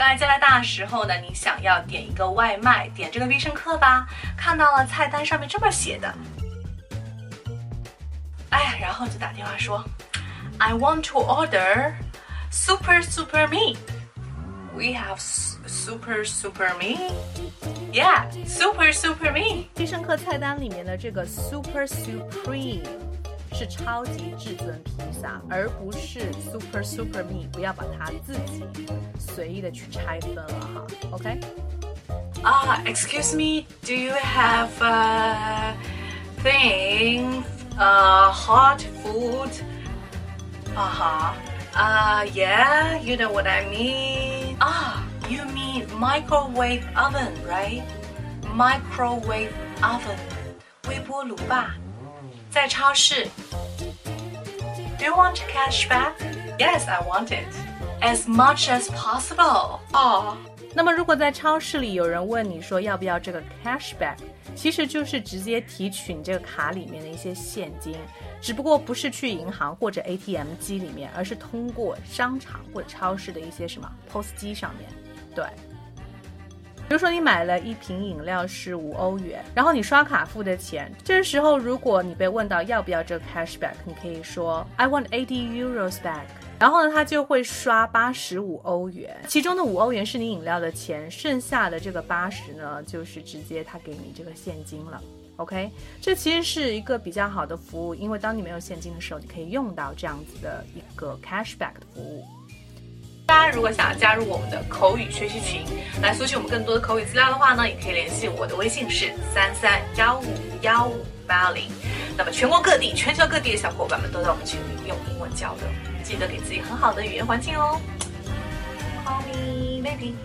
刚才加拿大时候呢，你想要点一个外卖，点这个必胜客吧，看到了菜单上面这么写的，哎呀，然后就打电话说，I want to order super super me. We have super super me. Yeah, super super me. 必胜客菜单里面的这个 super supreme 是超级至尊披萨，而不是 super super me。不要把它自己随意的去拆分了哈，OK？啊、excuse me, do you have a thing, uh, hot food? 啊哈，啊、yeah, you know what I mean. 啊、you mean microwave oven, right? Microwave oven，微波炉吧，在超市。Do you want cashback? Yes, I want it. As much as possible. 哦、那么如果在超市里有人问你说要不要这个 cashback，其实就是直接提取你这个卡里面的一些现金，只不过不是去银行或者 ATM 机里面，而是通过商场或者超市的一些什么 POS 机上面，对。比如说你买了一瓶饮料是五欧元，然后你刷卡付的钱，这时候如果你被问到要不要这个 cashback，你可以说 I want eighty euros back。然后呢，他就会刷八十五欧元，其中的五欧元是你饮料的钱，剩下的这个八十呢，就是直接他给你这个现金了。OK，这其实是一个比较好的服务，因为当你没有现金的时候，你可以用到这样子的一个 cashback 的服务。大家如果想要加入我们的口语学习群，来索取我们更多的口语资料的话呢，也可以联系我的微信是三三幺五幺五八零。那么全国各地、全球各地的小伙伴们都在我们群里用英文交流，记得给自己很好的语言环境哦。Call me, baby.。